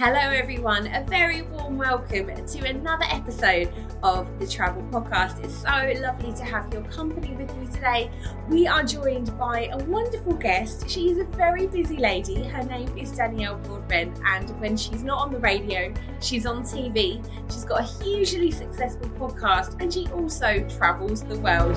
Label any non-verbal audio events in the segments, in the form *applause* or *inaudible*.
Hello, everyone. A very warm welcome to another episode of the Travel Podcast. It's so lovely to have your company with me today. We are joined by a wonderful guest. She is a very busy lady. Her name is Danielle Broadbent, and when she's not on the radio, she's on TV. She's got a hugely successful podcast, and she also travels the world.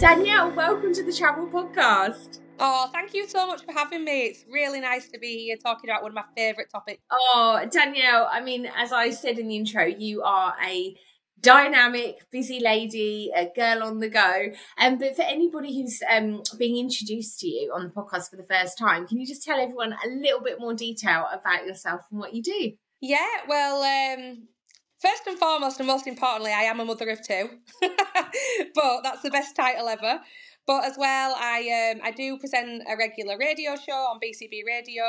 Danielle, welcome to the Travel Podcast. Oh, thank you so much for having me. It's really nice to be here talking about one of my favourite topics. Oh, Danielle, I mean, as I said in the intro, you are a dynamic, busy lady, a girl on the go. Um, but for anybody who's um, being introduced to you on the podcast for the first time, can you just tell everyone a little bit more detail about yourself and what you do? Yeah, well, um, first and foremost, and most importantly, I am a mother of two, *laughs* but that's the best title ever. But as well, I um, I do present a regular radio show on BCB Radio.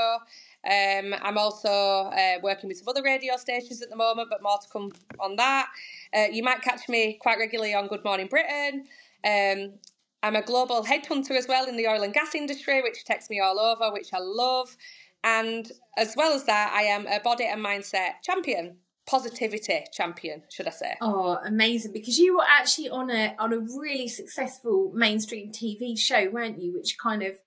Um, I'm also uh, working with some other radio stations at the moment, but more to come on that. Uh, you might catch me quite regularly on Good Morning Britain. Um, I'm a global headhunter as well in the oil and gas industry, which takes me all over, which I love. And as well as that, I am a body and mindset champion positivity champion, should I say? Oh, amazing! Because you were actually on a on a really successful mainstream TV show, weren't you? Which kind of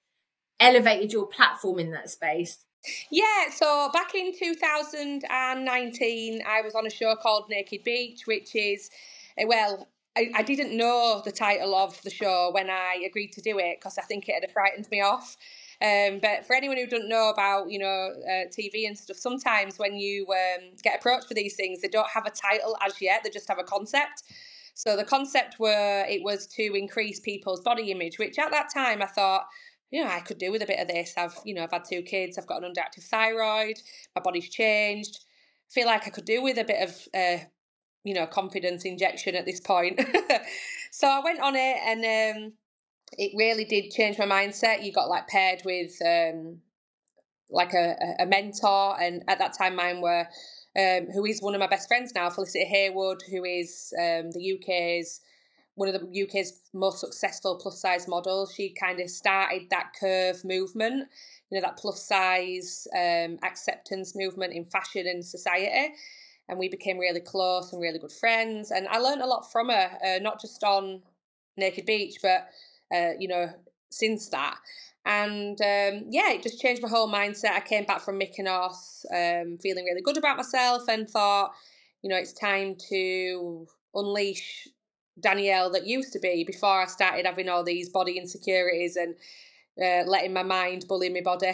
elevated your platform in that space. Yeah, so back in 2019, I was on a show called Naked Beach, which is, eh, well, I, I didn't know the title of the show when I agreed to do it because I think it had frightened me off. Um, but for anyone who doesn't know about, you know, uh, TV and stuff, sometimes when you um, get approached for these things, they don't have a title as yet. They just have a concept. So the concept were it was to increase people's body image, which at that time I thought, you know, I could do with a bit of this. I've, you know, I've had two kids. I've got an underactive thyroid. My body's changed. I feel like I could do with a bit of, uh, you know, confidence injection at this point. *laughs* so I went on it and. Um, it really did change my mindset. You got like paired with um, like a, a mentor, and at that time, mine were um, who is one of my best friends now, Felicity Hayward, who is um, the UK's one of the UK's most successful plus size models. She kind of started that curve movement, you know, that plus size um, acceptance movement in fashion and society. And we became really close and really good friends. And I learned a lot from her, uh, not just on Naked Beach, but uh, you know, since that. And um, yeah, it just changed my whole mindset. I came back from Mykonos um, feeling really good about myself and thought, you know, it's time to unleash Danielle that used to be before I started having all these body insecurities and uh, letting my mind bully my body,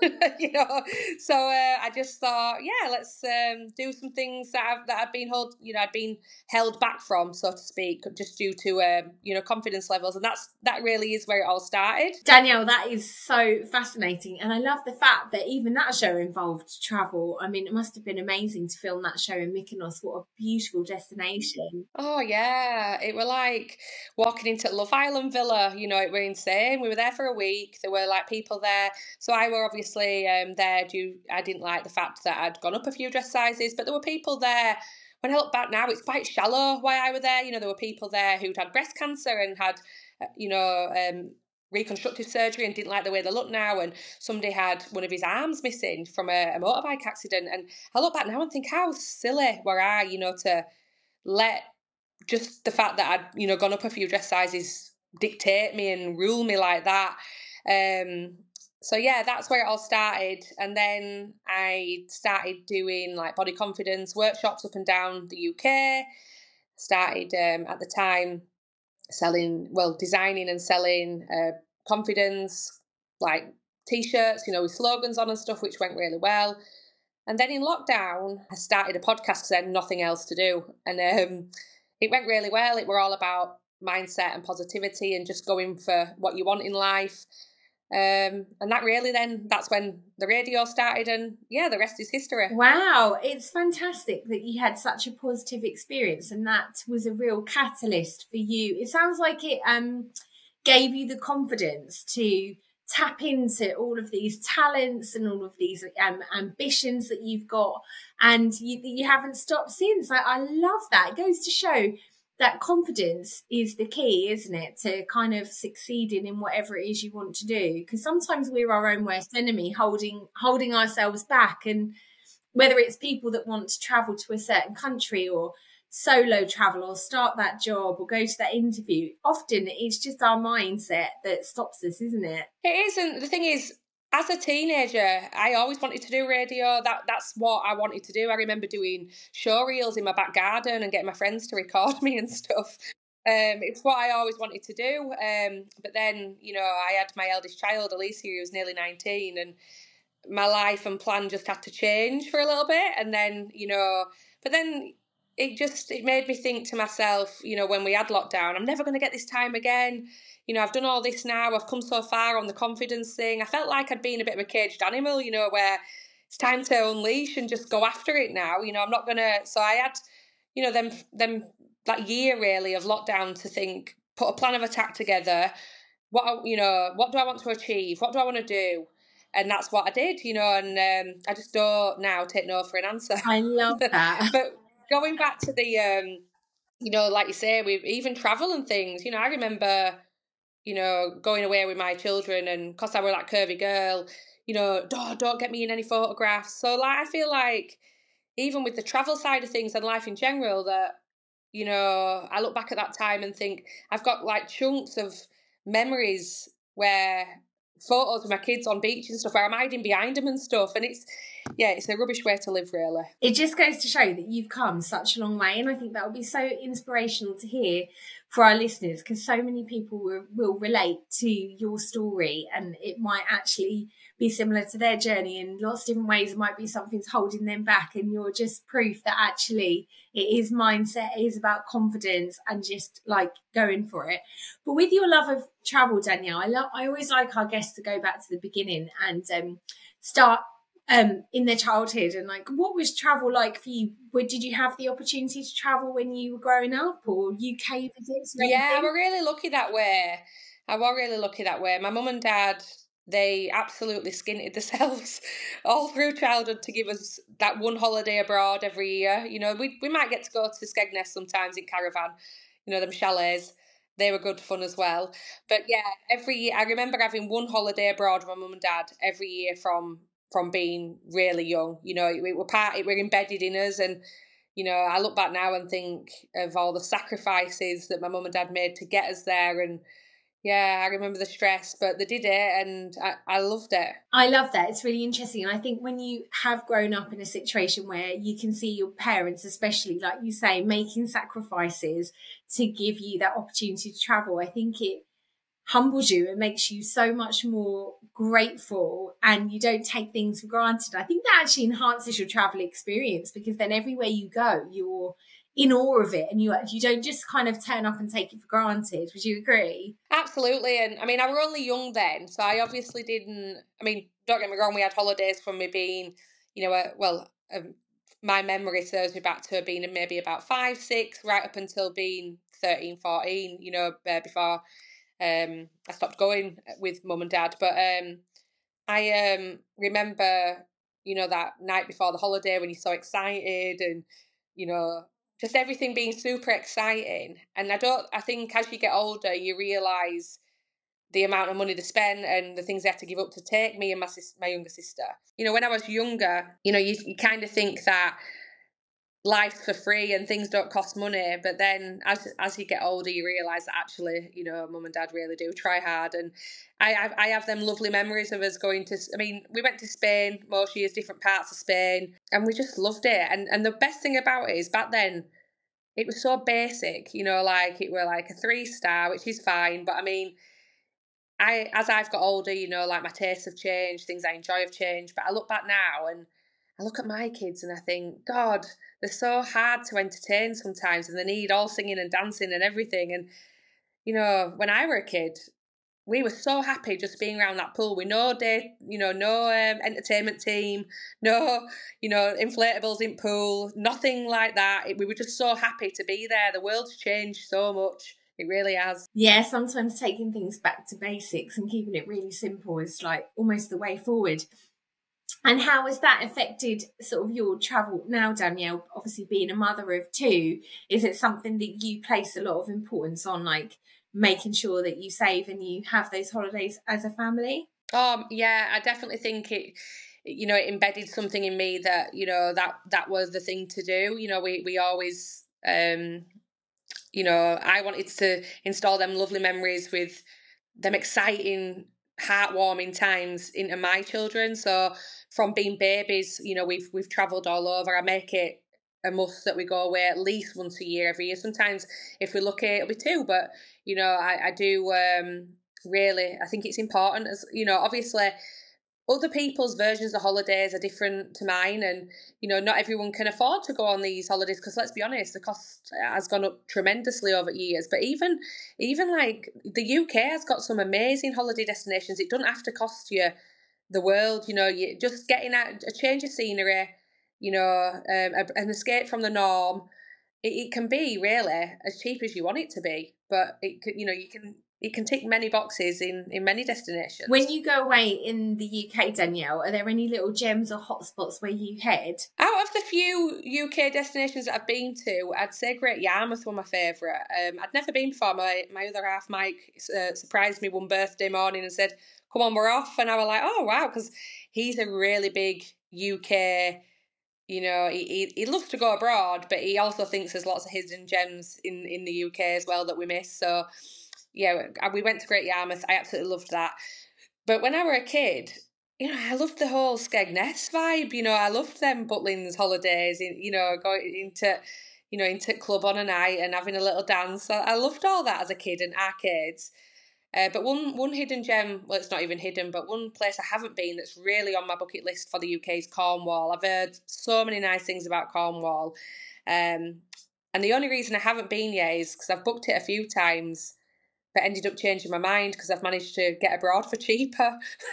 *laughs* you know. So uh, I just thought, yeah, let's um, do some things that I've that I've been hold, you know, I'd been held back from, so to speak, just due to um, you know confidence levels, and that's that really is where it all started. Danielle, that is so fascinating, and I love the fact that even that show involved travel. I mean, it must have been amazing to film that show in Mykonos. What a beautiful destination! Oh yeah, it were like walking into Love Island Villa. You know, it were insane. We were there for a week week. There were like people there. So I were obviously um, there due, I didn't like the fact that I'd gone up a few dress sizes, but there were people there. When I look back now, it's quite shallow why I were there. You know, there were people there who'd had breast cancer and had, uh, you know, um, reconstructive surgery and didn't like the way they look now. And somebody had one of his arms missing from a, a motorbike accident. And I look back now and think how silly were I, you know, to let just the fact that I'd, you know, gone up a few dress sizes dictate me and rule me like that. Um, so yeah, that's where it all started. And then I started doing like body confidence workshops up and down the UK. Started um, at the time selling, well, designing and selling uh, confidence like t-shirts, you know, with slogans on and stuff, which went really well. And then in lockdown, I started a podcast because I had nothing else to do, and um, it went really well. It were all about mindset and positivity and just going for what you want in life. Um, and that really then that's when the radio started and yeah the rest is history. Wow it's fantastic that you had such a positive experience and that was a real catalyst for you. It sounds like it um gave you the confidence to tap into all of these talents and all of these um, ambitions that you've got. And you, you haven't stopped since. I, I love that. It goes to show that confidence is the key, isn't it, to kind of succeeding in whatever it is you want to do? Because sometimes we're our own worst enemy, holding holding ourselves back, and whether it's people that want to travel to a certain country or solo travel or start that job or go to that interview, often it's just our mindset that stops us, isn't it? It isn't. The thing is, as a teenager, I always wanted to do radio. That that's what I wanted to do. I remember doing show reels in my back garden and getting my friends to record *laughs* me and stuff. Um, it's what I always wanted to do. Um, but then, you know, I had my eldest child, Alicia, who was nearly 19, and my life and plan just had to change for a little bit. And then, you know, but then it just it made me think to myself, you know, when we had lockdown, I'm never going to get this time again you know, I've done all this now, I've come so far on the confidence thing. I felt like I'd been a bit of a caged animal, you know, where it's time to unleash and just go after it now. You know, I'm not gonna so I had, you know, them them that year really of lockdown to think, put a plan of attack together. What you know, what do I want to achieve? What do I want to do? and that's what I did, you know, and um, I just don't now take no for an answer. I love *laughs* that. but going back to the, um, you know, like you say, we even travel and things. You know, I remember you know, going away with my children and because I were like curvy girl, you know, don't, don't get me in any photographs. So like I feel like even with the travel side of things and life in general that, you know, I look back at that time and think I've got like chunks of memories where photos of my kids on beaches and stuff where I'm hiding behind them and stuff. And it's, yeah, it's a rubbish way to live, really. It just goes to show that you've come such a long way. And I think that will be so inspirational to hear for our listeners because so many people will, will relate to your story and it might actually be similar to their journey in lots of different ways. It might be something's holding them back, and you're just proof that actually it is mindset, it is about confidence and just like going for it. But with your love of travel, Danielle, I love I always like our guests to go back to the beginning and um, start um, in their childhood and like what was travel like for you? Did you have the opportunity to travel when you were growing up or uk visits yeah we're really lucky that way i was really lucky that way my mum and dad they absolutely skinted themselves *laughs* all through childhood to give us that one holiday abroad every year. You know we, we might get to go to skegness sometimes in caravan you know them chalets. They were good fun as well. But yeah, every year I remember having one holiday abroad with my mum and dad every year from from being really young. You know, it were part, it were embedded in us, and you know, I look back now and think of all the sacrifices that my mum and dad made to get us there, and yeah, I remember the stress, but they did it, and I, I loved it. I love that. It's really interesting, and I think when you have grown up in a situation where you can see your parents, especially like you say, making sacrifices to give you that opportunity to travel, I think it humbles you. It makes you so much more grateful and you don't take things for granted. I think that actually enhances your travel experience because then everywhere you go, you're in awe of it and you you don't just kind of turn up and take it for granted. Would you agree? Absolutely. And I mean, I were only young then, so I obviously didn't. I mean, don't get me wrong, we had holidays from me being, you know, a, well, um, my memory serves me back to being maybe about five, six, right up until being 13, 14, you know, uh, before um, I stopped going with mum and dad. But um, I um, remember, you know, that night before the holiday when you're so excited and, you know, just everything being super exciting. And I don't, I think as you get older, you realise the amount of money to spend and the things they have to give up to take me and my sis- my younger sister. You know, when I was younger, you know, you, you kind of think that life for free and things don't cost money but then as as you get older you realize that actually you know mum and dad really do try hard. And I, I have them lovely memories of us going to i mean we went to spain most years different parts of spain and we just loved it. And and the best thing about it is back then it was so basic you know like it were like a three star which is fine but i mean i as i've got older you know like my tastes have changed things i enjoy have changed but i look back now and I look at my kids and I think, God, they're so hard to entertain sometimes and they need all singing and dancing and everything. And, you know, when I were a kid, we were so happy just being around that pool with no day, you know, no um, entertainment team, no, you know, inflatables in pool, nothing like that. It, we were just so happy to be there. The world's changed so much. It really has. Yeah, sometimes taking things back to basics and keeping it really simple is like almost the way forward. And how has that affected sort of your travel now, Danielle? Obviously, being a mother of two, is it something that you place a lot of importance on, like making sure that you save and you have those holidays as a family? Um, yeah, I definitely think it. You know, it embedded something in me that you know that that was the thing to do. You know, we we always, um, you know, I wanted to install them lovely memories with them exciting heartwarming times into my children. So from being babies, you know, we've we've travelled all over. I make it a must that we go away at least once a year every year. Sometimes if we're lucky it'll be two, but you know, I, I do um really I think it's important as you know, obviously other people's versions of holidays are different to mine and you know not everyone can afford to go on these holidays because let's be honest the cost has gone up tremendously over years. But even even like the uk has got some amazing holiday destinations. It doesn't have to cost you the world you know you just getting out a change of scenery you know um, an escape from the norm. It, it can be really as cheap as you want it to be but it you know you can it can tick many boxes in in many destinations. When you go away in the UK, Danielle, are there any little gems or hotspots where you head? Out of the few UK destinations that I've been to, I'd say Great Yarmouth were my favourite. Um, I'd never been before. My my other half, Mike, uh, surprised me one birthday morning and said, "Come on, we're off." And I was like, "Oh wow," because he's a really big UK you know, he, he, he loves to go abroad, but he also thinks there's lots of hidden gems in, in the UK as well that we miss. So yeah, we went to Great Yarmouth. I absolutely loved that. But when I were a kid, you know, I loved the whole Skegness vibe. You know, I loved them Butlins holidays. You know, going into, you know, into club on a night and having a little dance. I, loved all that as a kid and arcades. Uh, but one one hidden gem, well, it's not even hidden, but one place I haven't been that's really on my bucket list for the UK is Cornwall. I've heard so many nice things about Cornwall, um, and the only reason I haven't been yet is because I've booked it a few times, but ended up changing my mind because I've managed to get abroad for cheaper. *laughs*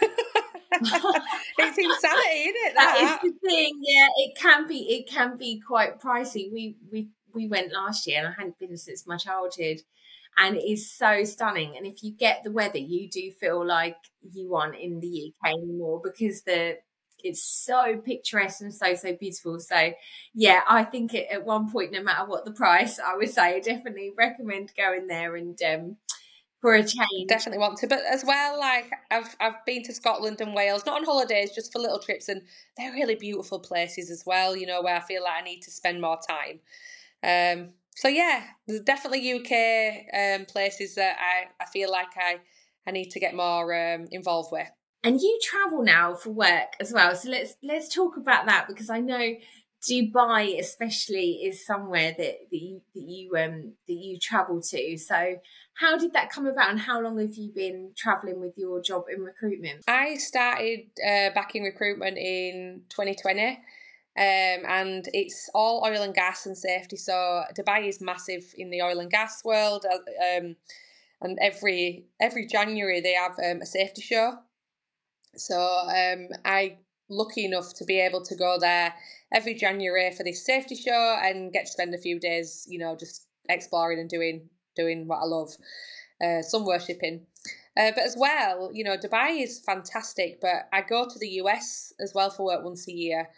it's insanity, isn't it? That? that is the thing. Yeah, it can be. It can be quite pricey. We we we went last year, and I hadn't been since my childhood, and it is so stunning. And if you get the weather, you do feel like you aren't in the UK anymore because the it's so picturesque and so so beautiful. So yeah, I think it, at one point, no matter what the price, I would say I definitely recommend going there and um, for a change. Definitely want to, but as well, like I've I've been to Scotland and Wales, not on holidays, just for little trips, and they're really beautiful places as well. You know, where I feel like I need to spend more time. Um, so yeah, there's definitely UK um, places that I I feel like I I need to get more um, involved with. And you travel now for work as well, so let's let's talk about that because I know Dubai especially is somewhere that, that you that you um that you travel to. So how did that come about and how long have you been traveling with your job in recruitment? I started uh, back in recruitment in 2020. Um, and it's all oil and gas and safety. So Dubai is massive in the oil and gas world, uh, um, and every every January they have um, a safety show. So um, I lucky enough to be able to go there every January for this safety show and get to spend a few days, you know, just exploring and doing doing what I love, uh, sun worshipping. Uh, but as well, you know, Dubai is fantastic, but I go to the US as well for work once a year.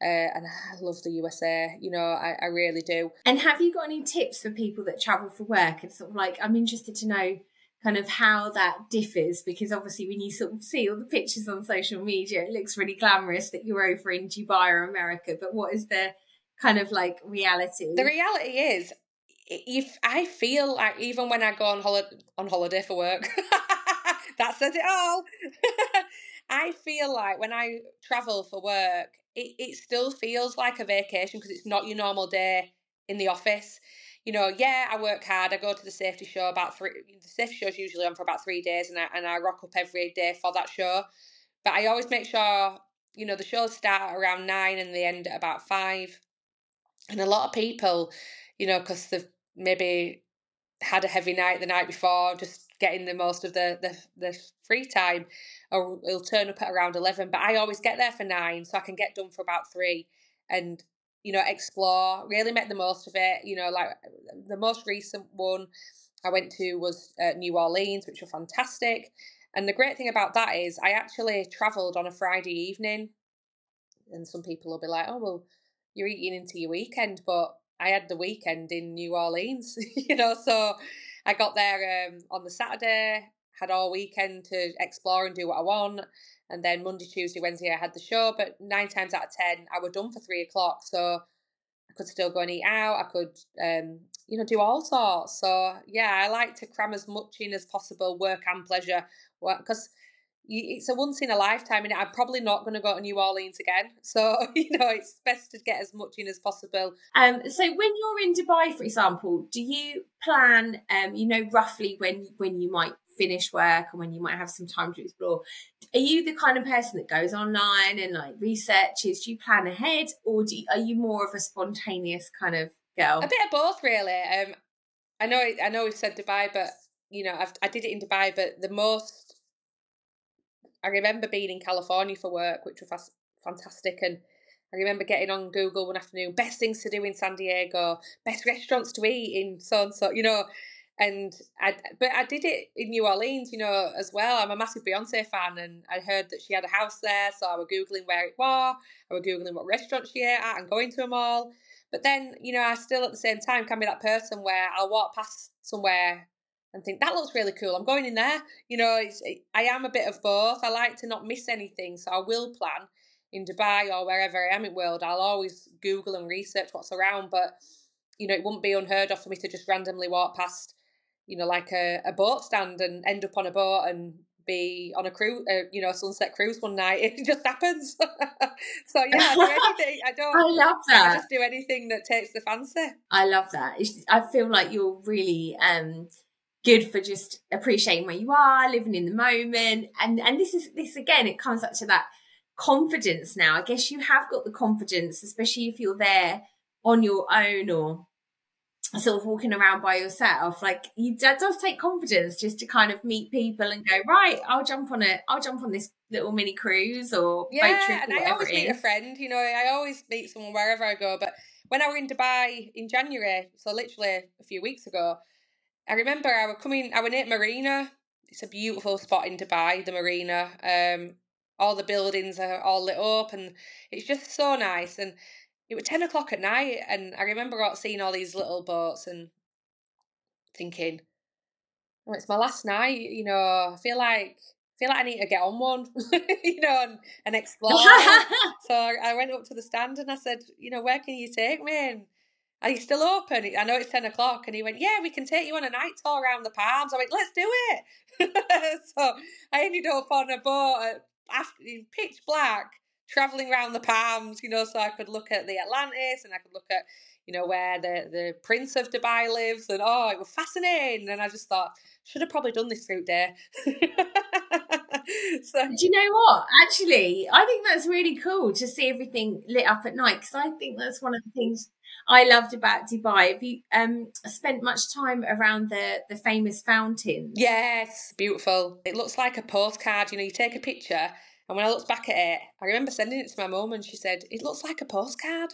Uh, and I love the USA, you know, I, I really do. And have you got any tips for people that travel for work? And sort of like, I'm interested to know kind of how that differs because obviously when you sort of see all the pictures on social media it looks really glamorous that you're over in Dubai or America but what is the kind of like reality the reality is if I feel like even when I go on holiday on holiday for work *laughs* that says it all *laughs* I feel like when I travel for work it, it still feels like a vacation because it's not your normal day in the office you know, yeah, I work hard. I go to the safety show about three. The safety show's usually on for about three days, and I and I rock up every day for that show. But I always make sure, you know, the shows start around nine and they end at about five. And a lot of people, you know, because they've maybe had a heavy night the night before, just getting the most of the the, the free time, or it'll turn up at around eleven. But I always get there for nine, so I can get done for about three. And you know, explore, really make the most of it. You know, like the most recent one I went to was uh, New Orleans, which were fantastic. And the great thing about that is I actually travelled on a Friday evening. and some people will be like, oh well, you're eating into your weekend, but I had the weekend in New Orleans, *laughs* you know, so I got there um, on the Saturday, had all weekend to explore and do what I want. And then Monday, Tuesday, Wednesday, I had the show. But nine times out of 10, I was done for three o'clock. So I could still go and eat out. I could, um, you know, do all sorts. So yeah, I like to cram as much in as possible, work and pleasure. Because it's a once in a lifetime, and I'm probably not going to go to New Orleans again. *laughs* So you know, it's best to get as much in as possible. Um, so when you're in Dubai, for example, do you plan, um, you know, roughly when when you might finish work and when you might have some time to explore? Are you the kind of person that goes online and like researches? Do you plan ahead, or do you, are you more of a spontaneous kind of girl? A bit of both, really. Um, I know, I know, we've said Dubai, but you know, I've, I did it in Dubai, but the most I remember being in California for work, which was fantastic. And I remember getting on Google one afternoon, best things to do in San Diego, best restaurants to eat in so and so, you know. And I, but I did it in New Orleans, you know, as well. I'm a massive Beyonce fan, and I heard that she had a house there, so I was googling where it was. I was googling what restaurants she ate at, and going to them all. But then, you know, I still at the same time can be that person where I'll walk past somewhere and think that looks really cool. I'm going in there. You know, it, I am a bit of both. I like to not miss anything, so I will plan in Dubai or wherever I am in the world. I'll always Google and research what's around, but you know, it wouldn't be unheard of for me to just randomly walk past, you know, like a, a boat stand and end up on a boat and be on a cruise, uh, you know, a sunset cruise one night. *laughs* It just happens. *laughs* so yeah, I do *laughs* anything. I don't. I love that. I just do anything that takes the fancy. I love that. I feel like you're really um good for just appreciating where you are, living in the moment. And and this is this again, it comes up to that confidence now. I guess you have got the confidence, especially if you're there on your own or sort of walking around by yourself. Like you that does take confidence just to kind of meet people and go, right, I'll jump on it, I'll jump on this little mini cruise or yeah, boat trip and I always meet a friend, you know, I always meet someone wherever I go. But when I were in Dubai in January, so literally a few weeks ago, I remember I was coming, I went at Marina. It's a beautiful spot in Dubai, the Marina. Um, all the buildings are all lit up and it's just so nice. And it was 10 o'clock at night and I remember seeing all these little boats and thinking, oh, it's my last night, you know, I feel like feel like I need to get on one, *laughs* you know, and, and explore. *laughs* so I went up to the stand and I said, you know, where can you take me? And are you still open? I know it's 10 o'clock. And he went, Yeah, we can take you on a night tour around the Palms. I went, Let's do it. *laughs* so I ended up on a boat uh, after, in pitch black, traveling around the Palms, you know, so I could look at the Atlantis and I could look at, you know, where the, the Prince of Dubai lives. And oh, it was fascinating. And I just thought, should have probably done this route there. *laughs* so do you know what actually i think that's really cool to see everything lit up at night because i think that's one of the things I loved about Dubai. Have you um, spent much time around the the famous fountains? Yes, beautiful. It looks like a postcard. You know, you take a picture, and when I looked back at it, I remember sending it to my mum, and she said, "It looks like a postcard."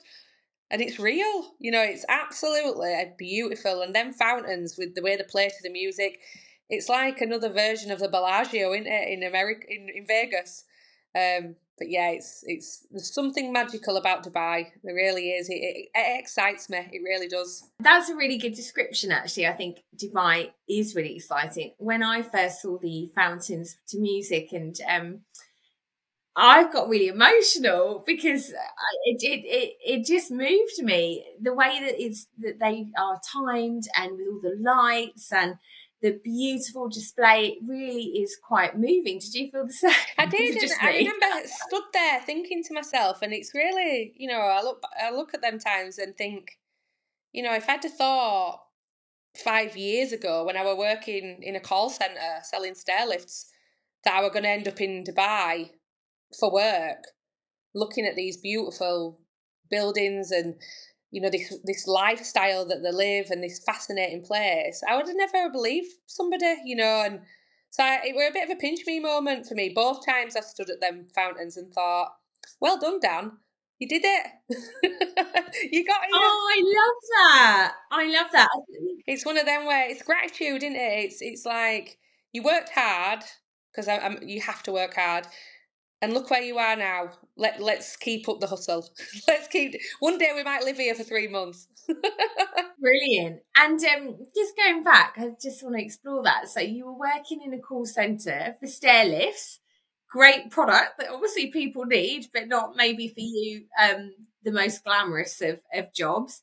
And it's real, you know, it's absolutely beautiful. And then fountains with the way they play to the music, it's like another version of the Bellagio, isn't it, in America, in, in Vegas. Um, but yeah, it's it's there's something magical about Dubai. There really is. It, it, it, excites me. It really does. That's a really good description. Actually, I think Dubai is really exciting. When I first saw the fountains to music, and um, I got really emotional because it, it it it just moved me the way that it's that they are timed and with all the lights and the beautiful display really is quite moving. Did you feel the same? I *laughs* did. I remember stood there thinking to myself, and it's really, you know, I look, I look at them times and think, you know, if I'd have thought five years ago when I were working in a call center selling stair lifts that I were going to end up in Dubai for work, looking at these beautiful buildings and you know this this lifestyle that they live and this fascinating place. I would have never believed somebody you know and so I, it were a bit of a pinch me moment for me. Both times i stood at them fountains and thought well done dan. You did it. *laughs* You got it oh i love that. I love that. It's one of them where it's gratitude isn't it? It's it's like you worked hard because you have to work hard and look where you are now. Let let's keep up the hustle. *laughs* let's keep. One day we might live here for three months. *laughs* Brilliant. And um, just going back, I just want to explore that. So you were working in a call centre for stair lifts. Great product that obviously people need, but not maybe for you um, the most glamorous of, of jobs.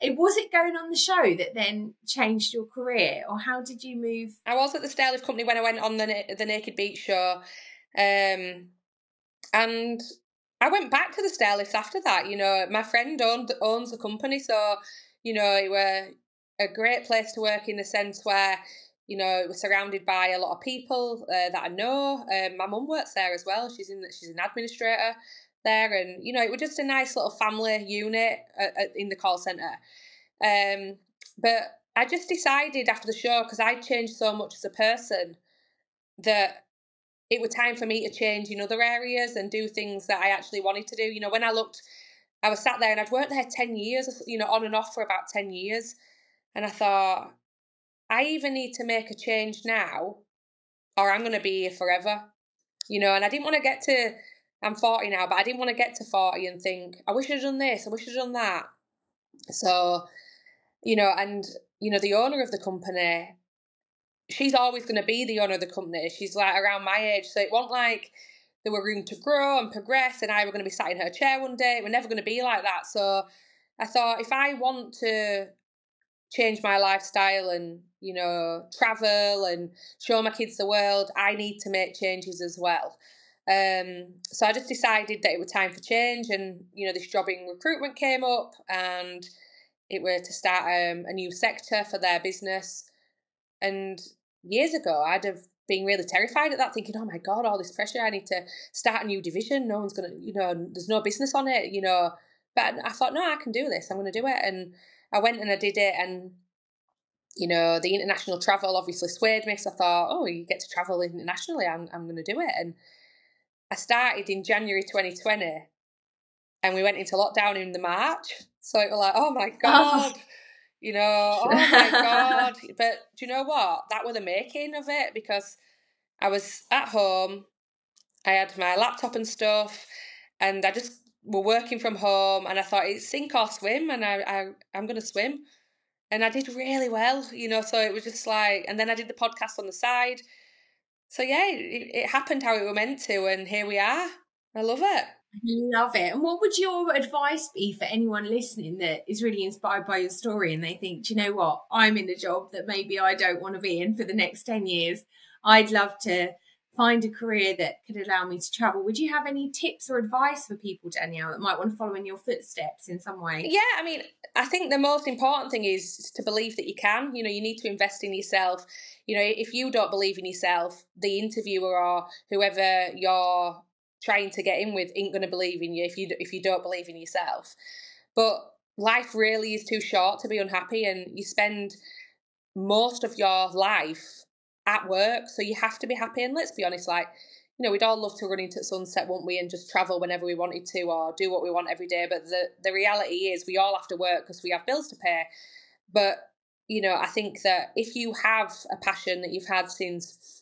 It was it going on the show that then changed your career, or how did you move? I was at the stairlift company when I went on the the Naked Beach show, um, and I went back to the stairlifts after that. You know, my friend owned owns the company, so you know it were a great place to work in the sense where you know, it was surrounded by a lot of people uh, that I know. Um, my mum works there as well. She's in she's an administrator there, and you know, it was just a nice little family unit uh, uh, in the call center. Um, but I just decided after the show because I changed so much as a person that it was time for me to change in other areas and do things that I actually wanted to do. You know, when I looked, I was sat there and I'd worked there 10 years, you know, on and off for about 10 years. And I thought, I even need to make a change now or I'm going to be here forever. You know, and I didn't want to get to I'm 40 now, but I didn't want to get to 40 and think, I wish I'd done this, I wish I'd done that. So, you know, and, you know, the owner of the company, she's always going to be the owner of the company. She's like around my age. So it wasn't like there were room to grow and progress and I were going to be sat in her chair one day. We're never going to be like that. So I thought if I want to change my lifestyle and, you know, travel and show my kids the world, I need to make changes as well. Um, so I just decided that it was time for change, and you know, this jobbing recruitment came up, and it were to start um, a new sector for their business. And years ago, I'd have been really terrified at that, thinking, "Oh my god, all this pressure! I need to start a new division. No one's gonna, you know, there's no business on it, you know." But I thought, no, I can do this. I'm going to do it, and I went and I did it, and you know, the international travel obviously swayed me. So I thought, oh, you get to travel internationally. I'm, I'm going to do it. And I started in January 2020 and we went into lockdown in the March. So it was like, oh my *laughs* oh. God, oh. You know, *laughs* oh my God. But do you know what? That was the making of it because I was at home, I had my laptop and stuff, and I just were working from home and I thought it's sink or swim and I, I I'm gonna swim. And I did really well, you know, so it was just like and then I did the podcast on the side so yeah, it, it happened how it were meant to, and here we are. I love it. Love it. And what would your advice be for anyone listening that is really inspired by your story and they think, you know what, I'm in a job that maybe I don't want to be in for the next 10 years. I'd love to find a career that could allow me to travel. Would you have any tips or advice for people, Danielle, that might want to follow in your footsteps in some way? Yeah, I mean, I think the most important thing is to believe that you can. You know, you need to invest in yourself you know, if you don't believe in yourself, the interviewer or whoever you're trying to get in with ain't going to believe in you if you if you don't believe in yourself. But life really is too short to be unhappy, and you spend most of your life at work, so you have to be happy. And let's be honest, like you know, we'd all love to run into sunset, won't we, and just travel whenever we wanted to or do what we want every day. But the the reality is, we all have to work because we have bills to pay. But you know, I think that if you have a passion that you've had since,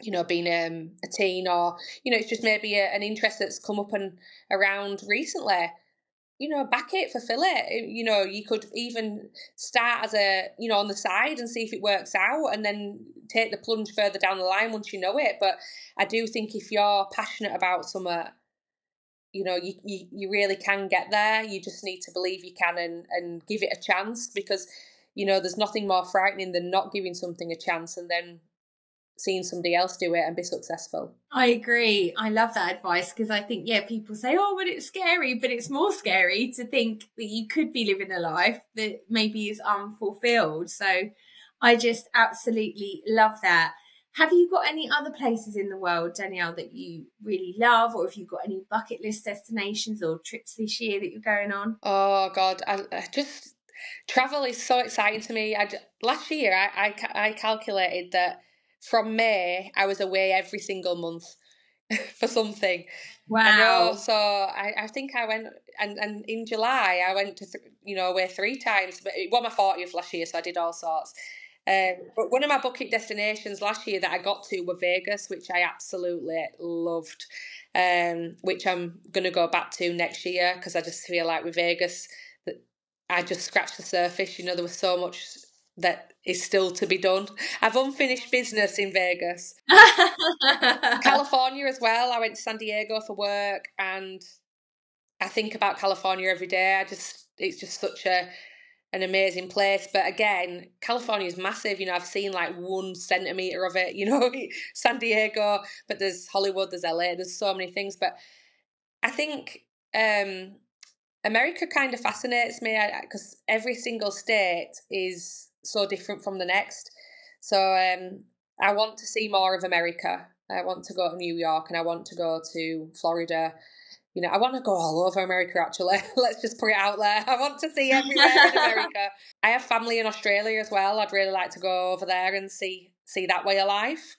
you know, being um, a teen or, you know, it's just maybe a, an interest that's come up and around recently, you know, back it, fulfill it. You know, you could even start as a, you know, on the side and see if it works out and then take the plunge further down the line once you know it. But I do think if you're passionate about something, you know, you, you, you really can get there. You just need to believe you can and, and give it a chance because you know, there's nothing more frightening than not giving something a chance and then seeing somebody else do it and be successful. I agree. I love that advice because I think, yeah, people say, oh, but it's scary, but it's more scary to think that you could be living a life that maybe is unfulfilled. So I just absolutely love that. Have you got any other places in the world, Danielle, that you really love, or have you got any bucket list destinations or trips this year that you're going on? Oh God, I, I just travel is so exciting to me. I, last year, I, I, I calculated that from May, I was away every single month *laughs* for something. Wow. so I, I think I went, and, and in July, I went to, th- you know, away three times. But it was my 40th last year, so I did all sorts. Um, but one of my bucket destinations last year that I got to were Vegas, which I absolutely loved. um, which I'm going to go back to next year because I just feel like with Vegas that I just scratched the surface. You know, there was so much that is still to be done. I've unfinished business in Vegas, *laughs* California as well. I went to San Diego for work, and I think about California every day. I just it's just such a an amazing place. But again, California is massive. You know, I've seen like one centimeter of it. *laughs* You know, San Diego, but there's Hollywood, there's LA, there's so many things. But I think um, America kind of fascinates me because every single state is so different from the next. So um, I want to see more of America. I want to go to New York and I want to go to Florida you know, I want to go all over America actually. *laughs* Let's just put it out there. I want to see everywhere in *laughs* America. I have family in Australia as well. I'd really like to go over there and see see that way of life.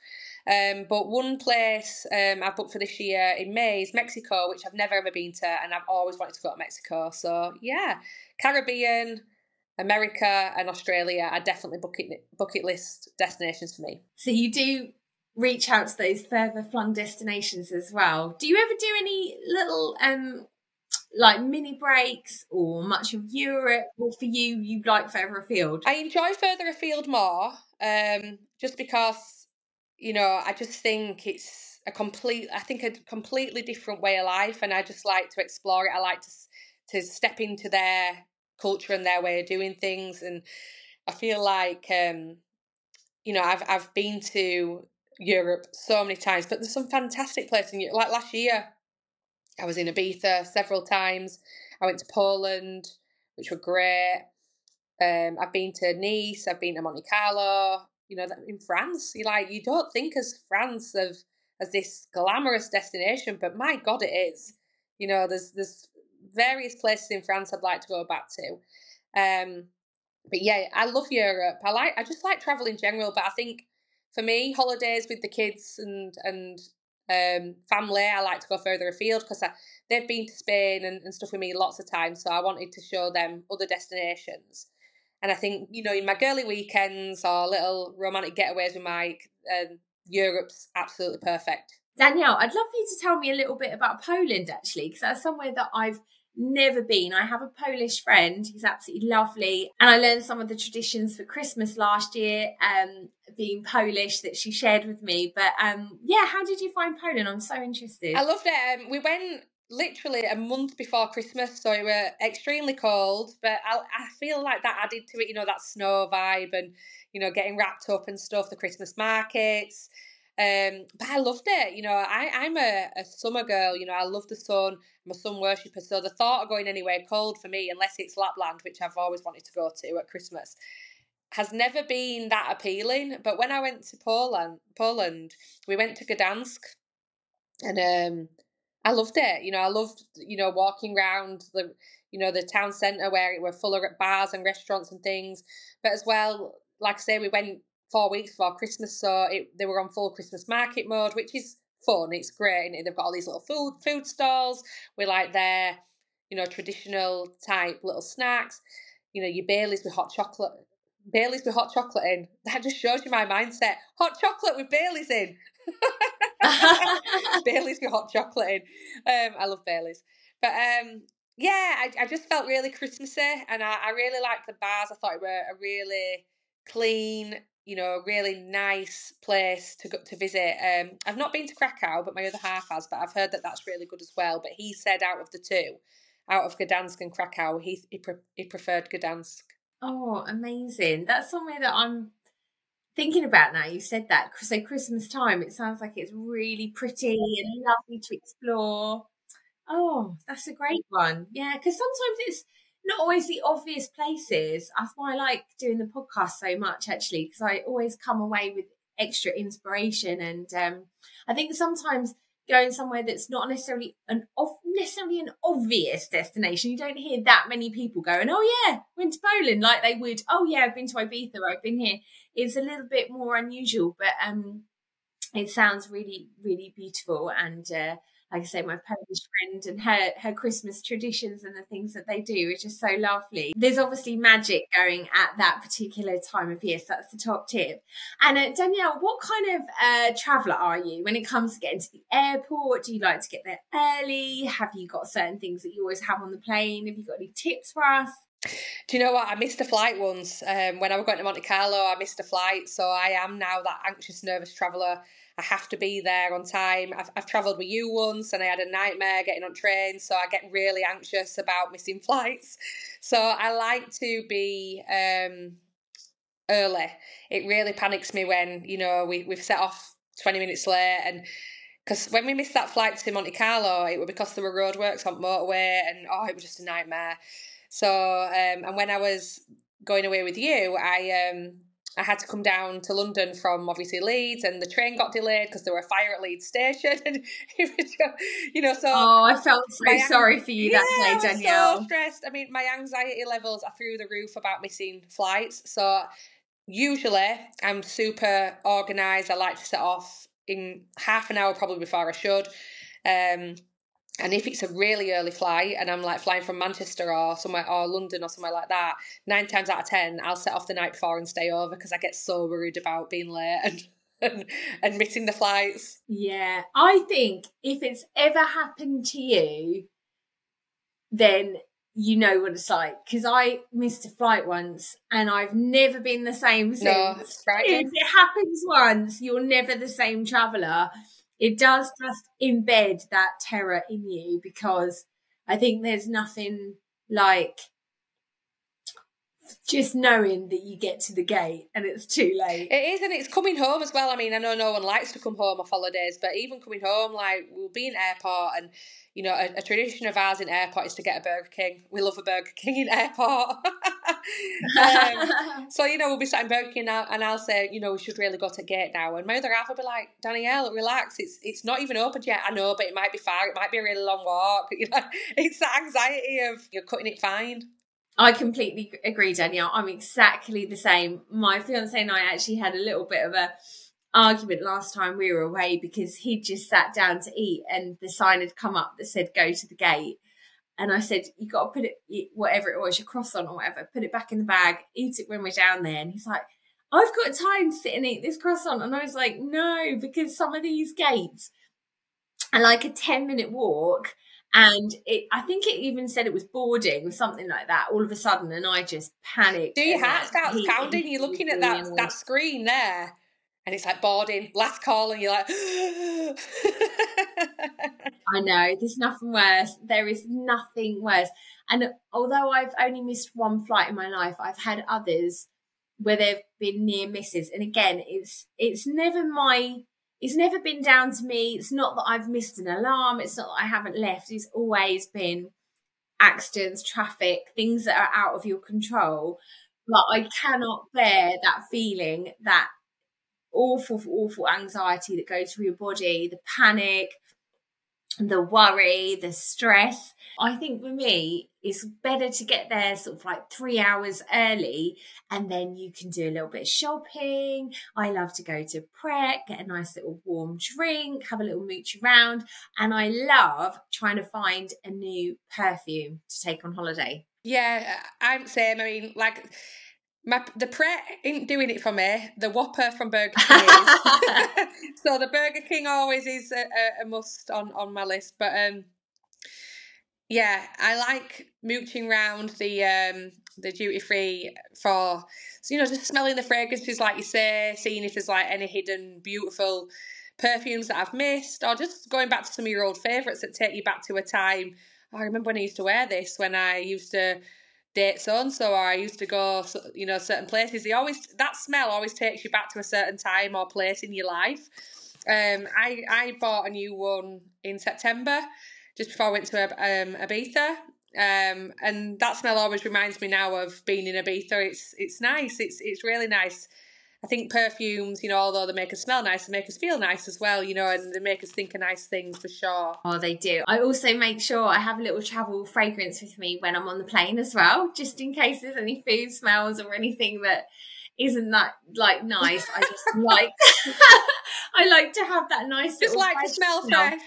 Um, but one place um, I've booked for this year in May is Mexico, which I've never ever been to, and I've always wanted to go to Mexico. So yeah, Caribbean, America, and Australia are definitely bucket bucket list destinations for me. So you do reach out to those further flung destinations as well. Do you ever do any little um like mini breaks or much of Europe or for you you like further afield? I enjoy further afield more, um, just because, you know, I just think it's a complete I think a completely different way of life and I just like to explore it. I like to to step into their culture and their way of doing things and I feel like um you know, I've I've been to Europe so many times, but there's some fantastic places. In, Europe. like last year, I was in Ibiza several times. I went to Poland, which were great. Um, I've been to Nice. I've been to Monte Carlo. You know, in France, you like you don't think as France of as this glamorous destination, but my God, it is. You know, there's there's various places in France I'd like to go back to. Um, but yeah, I love Europe. I like I just like travel in general, but I think for me, holidays with the kids and and um, family, I like to go further afield because they've been to Spain and, and stuff with me lots of times. So I wanted to show them other destinations. And I think, you know, in my girly weekends or little romantic getaways with Mike, um, Europe's absolutely perfect. Danielle, I'd love for you to tell me a little bit about Poland actually, because that's somewhere that I've never been. I have a Polish friend who's absolutely lovely, and I learned some of the traditions for Christmas last year, um, being Polish that she shared with me. But um, yeah, how did you find Poland? I'm so interested. I loved it. Um, we went literally a month before Christmas, so we were extremely cold, but I, I feel like that added to it. You know, that snow vibe and you know getting wrapped up and stuff. The Christmas markets. Um, but I loved it. You know, I, I'm a, a summer girl. You know, I love the sun. I'm a sun worshipper. So the thought of going anywhere cold for me, unless it's Lapland, which I've always wanted to go to at Christmas, has never been that appealing. But when I went to Poland, Poland, we went to Gdansk, and um, I loved it. You know, I loved you know walking around the you know the town centre where it were full of bars and restaurants and things. But as well, like I say, we went four weeks before Christmas, so it, they were on full Christmas market mode, which is fun. It's great. And they've got all these little food food stalls with like their, you know, traditional type little snacks. You know, your Baileys with hot chocolate. Baileys with hot chocolate in. *laughs* That just shows you my mindset. Hot chocolate with Baileys in. *laughs* Baileys with hot chocolate in. Um, I love Baileys. But um, yeah, I, I just felt really Christmassy and I, I really liked the bars. I thought it were a really clean you know, a really nice place to go to visit. Um, I've not been to Krakow, but my other half has. But I've heard that that's really good as well. But he said out of the two, out of Gdansk and Krakow, he he, pre- he preferred Gdansk. Oh, amazing! That's somewhere that I'm thinking about now. You said that. So Christmas time, it sounds like it's really pretty and lovely to explore. Oh, that's a great one. Yeah, because sometimes it's not always the obvious places. That's why I like doing the podcast so much, actually, because I always come away with extra inspiration. And um, I think sometimes going somewhere that's not necessarily an off, necessarily an obvious destination, you don't hear that many people going, "Oh yeah, went to Poland," like they would. "Oh yeah, I've been to Ibiza. I've been here." It's a little bit more unusual, but um, it sounds really, really beautiful and. Uh, like I say, my Polish friend and her her Christmas traditions and the things that they do is just so lovely. There's obviously magic going at that particular time of year, so that's the top tip. And uh, Danielle, what kind of uh, traveller are you when it comes to getting to the airport? Do you like to get there early? Have you got certain things that you always have on the plane? Have you got any tips for us? Do you know what? I missed a flight once. Um, when I was going to Monte Carlo, I missed a flight. So I am now that anxious, nervous traveller. I have to be there on time. I've, I've travelled with you once and I had a nightmare getting on trains. So I get really anxious about missing *laughs* flights. So I like to be um, early. It really panics me when, you know, we, we've set off 20 minutes late and because when we missed that flight to Monte Carlo, it was because there were roadworks on motorway and oh, it was just a nightmare. So, um, and when I was going away with you, I um, I had to come down to London from obviously Leeds, and the train got delayed because there were a fire at Leeds station, *laughs* and you know, so oh, I felt so sorry for you yeah, that day, Danielle. so stressed. I mean, my anxiety levels are through the roof about missing flights. So usually, I'm super organised. I like to set off in half an hour, probably before I should. Um, and if it's a really early flight and I'm like flying from Manchester or somewhere or London or somewhere like that, nine times out of ten I'll set off the night before and stay over because I get so worried about being late and, *laughs* and and missing the flights. Yeah, I think if it's ever happened to you, then you know what it's like because I missed a flight once and I've never been the same since. No. If it happens once, you're never the same traveller it does just embed that terror in you because I think there's nothing like just knowing that you get to the gate and it's too late. It is, and it's coming home as well. I mean, I know no one likes to come home off holidays, but even coming home, like we'll be in airport and you know, a, a, tradition of ours in airport is to get a Burger King. We love a Burger King in airport. *laughs* um, *laughs* so, you know, we'll be sat in Burger King and I'll, and I'll, say, you know, we should really go to gate now. And my other half will be like, Danielle, relax. It's it's not even opened yet. I know, but it might be far. It might be a really long walk. *laughs* You know, it's that anxiety of you're cutting it fine. I completely agree, Danielle. I'm exactly the same. My fiance and I actually had a little bit of a argument last time we were away because he just sat down to eat and the sign had come up that said go to the gate. And I said, you got to put it, whatever it was, your croissant or whatever, put it back in the bag, eat it when we're down there. And he's like, I've got time to sit and eat this croissant. And I was like, no, because some of these gates are like a 10 minute walk. And it, I think it even said it was boarding or something like that all of a sudden. And I just panicked. Do your heart starts pounding? You're looking at that, that screen there and it's like boarding, last call, and you're like, *gasps* I know, there's nothing worse. There is nothing worse. And although I've only missed one flight in my life, I've had others where they've been near misses. And again, it's it's never my it's never been down to me. It's not that I've missed an alarm. It's not that I haven't left. It's always been accidents, traffic, things that are out of your control. But I cannot bear that feeling that awful, awful anxiety that goes through your body, the panic, the worry, the stress. I think for me, it's better to get there sort of like three hours early and then you can do a little bit of shopping. I love to go to Pret, get a nice little warm drink, have a little mooch around. And I love trying to find a new perfume to take on holiday. Yeah, I'm same. I mean, like my the Pret ain't doing it for me. The Whopper from Burger King is. *laughs* so the Burger King always is a, a, must on on my list. But um, yeah, I like mooching round the um the duty free for so, you know just smelling the fragrances like you say, seeing if there's like any hidden beautiful perfumes that I've missed, or just going back to some of your old favourites that take you back to a time. I remember when I used to wear this when I used to date so so, I used to go, you know, certain places. They always that smell always takes you back to a certain time or place in your life. Um, I I bought a new one in September, just before I went to um, Ibiza. Um, and that smell always reminds me now of being in Ibiza. It's it's nice. It's it's really nice. I think perfumes, you know, although they make us smell nice, they make us feel nice as well, you know, and they make us think of nice things for sure. Oh, they do. I also make sure I have a little travel fragrance with me when I'm on the plane as well, just in case there's any food smells or anything that isn't that like nice. I just *laughs* like *laughs* I like to have that nice. Just like to smell fresh.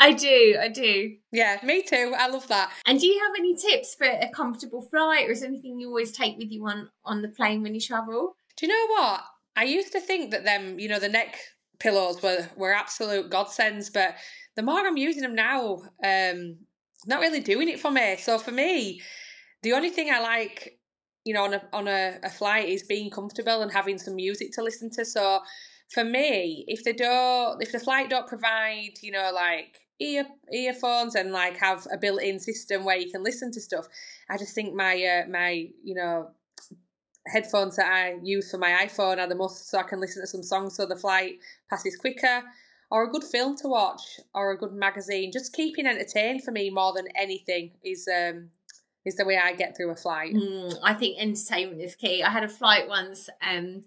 I do, I do. Yeah, me too. I love that. And do you have any tips for a comfortable flight, or is anything you always take with you on on the plane when you travel? Do you know what? I used to think that them, you know, the neck pillows were were absolute godsends, but the more I'm using them now, um, not really doing it for me. So for me, the only thing I like, you know, on a on a, a flight is being comfortable and having some music to listen to. So for me, if they don't, if the flight don't provide, you know, like ear earphones and like have a built-in system where you can listen to stuff, I just think my uh, my you know headphones that I use for my iPhone are the most so I can listen to some songs so the flight passes quicker or a good film to watch or a good magazine. Just keeping entertained for me more than anything is um is the way I get through a flight. Mm, I think entertainment is key. I had a flight once um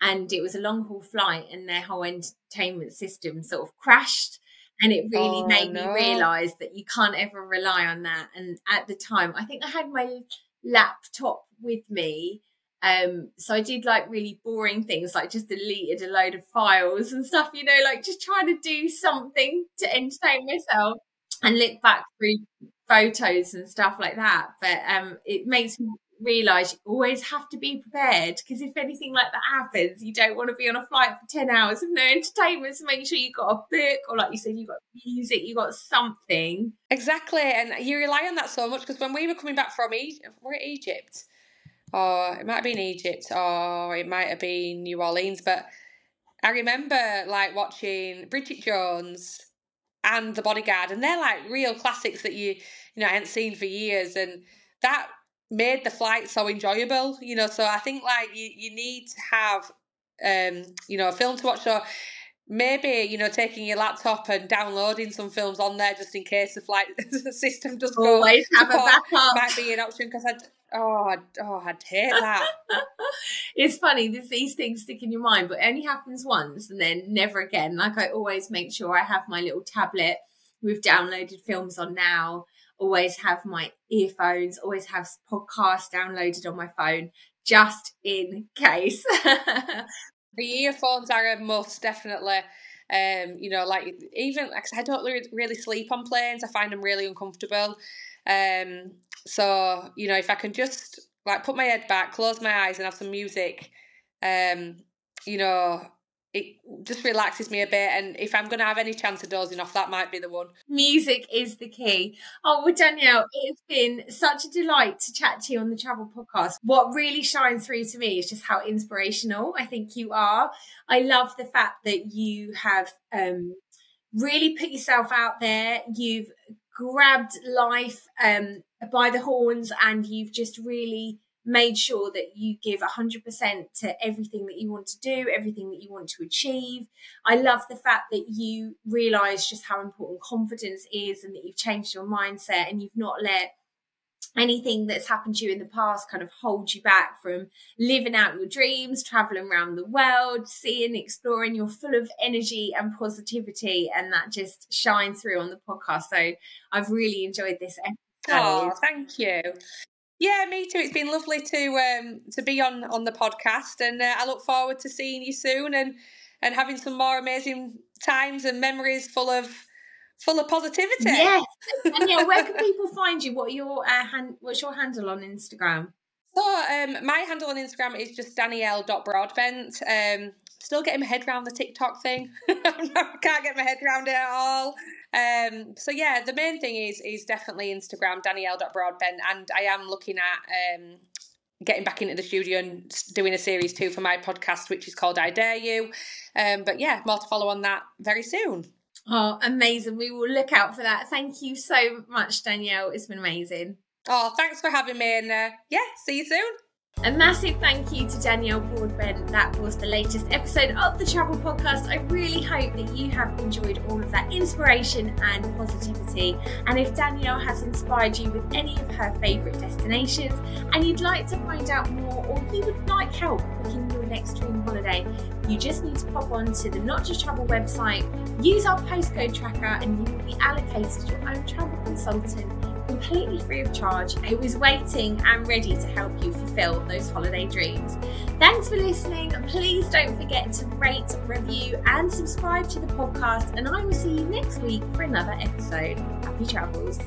and it was a long haul flight and their whole entertainment system sort of crashed and it really Oh, made no. me realize that you can't ever rely on that and at the time i think i had my laptop with me um so i did like really boring things like just deleted a load of files and stuff you know like just trying to do something to entertain myself and look back through photos and stuff like that. But um it makes me realize you always have to be prepared because if anything like that happens you don't want to be on a flight for 10 hours of no entertainment. So make sure you've got a book or like you said you've got music you've got something. Exactly, and you rely on that so much because when we were coming back from Egypt, we're Egypt, or it might have been Egypt, or it might have been New Orleans, but I remember like watching Bridget Jones and The Bodyguard, and they're like real classics that you you know I hadn't seen for years, and that made the flight so enjoyable, you know. So I think like you you need to have um you know a film to watch so maybe you know taking your laptop and downloading some films on there just in case the flight *laughs* system does go always have a *laughs* backup might be an option because I'd oh I'd, oh I'd hate that. *laughs* It's funny this, these things stick in your mind but it only happens once and then never again. Like i always make sure i have my little tablet. With downloaded films on now. Always have my earphones always have podcasts downloaded on my phone just in case. *laughs* The earphones are a must definitely. Um you know like even like I don't really sleep on planes. I find them really uncomfortable. Um so you know if I can just like put my head back close my eyes and have some music um you know it just relaxes me a bit and if I'm going to have any chance of dozing off that might be the one Music is the key. Oh, well, Danielle, it's been such a delight to chat to you on the Travel Podcast. What really shines through to me is just how inspirational I think you are. I love the fact that you have um, really put yourself out there. You've grabbed life um, by the horns and you've just really made sure that you give 100% to everything that you want to do, everything that you want to achieve. I love the fact that you realize just how important confidence is and that you've changed your mindset and you've not let anything that's happened to you in the past kind of hold you back from living out your dreams, traveling around the world, seeing, exploring. You're full of energy and positivity, and that just shines through on the podcast. So I've really enjoyed this episode. Oh, thank you. Yeah, me too. It's been lovely to um to be on on the podcast, and uh, I look forward to seeing you soon and and having some more amazing times and memories full of full of positivity. Yes. And yeah, where can *laughs* people find you? What are your uh, hand, what's your handle on Instagram? So um, my handle on Instagram is just danielle.broadbent. Um, still getting my head around the TikTok thing. *laughs* I can't get my head around it at all. Um, so yeah, the main thing is is definitely Instagram, danielle.broadbent, and I am looking at um, getting back into the studio and doing a series two for my podcast, which is called I Dare You. Um, but yeah, more to follow on that very soon. Oh, amazing. We will look out for that. Thank you so much, Danielle. It's been amazing. Oh, thanks for having me, and uh, yeah, see you soon. A massive thank you to Danielle Broadbent. That was the latest episode of the Travel Podcast. I really hope that you have enjoyed all of that inspiration and positivity. And if Danielle has inspired you with any of her favourite destinations and you'd like to find out more or you would like help booking your next dream holiday, you just need to pop on to the Not Just Travel website, use our postcode tracker, and you will be allocated your own travel consultant completely free of charge, who is waiting and ready to help you fulfill those holiday dreams. Thanks for listening. Please don't forget to rate, review, and subscribe to the podcast. And I will see you next week for another episode. Happy travels.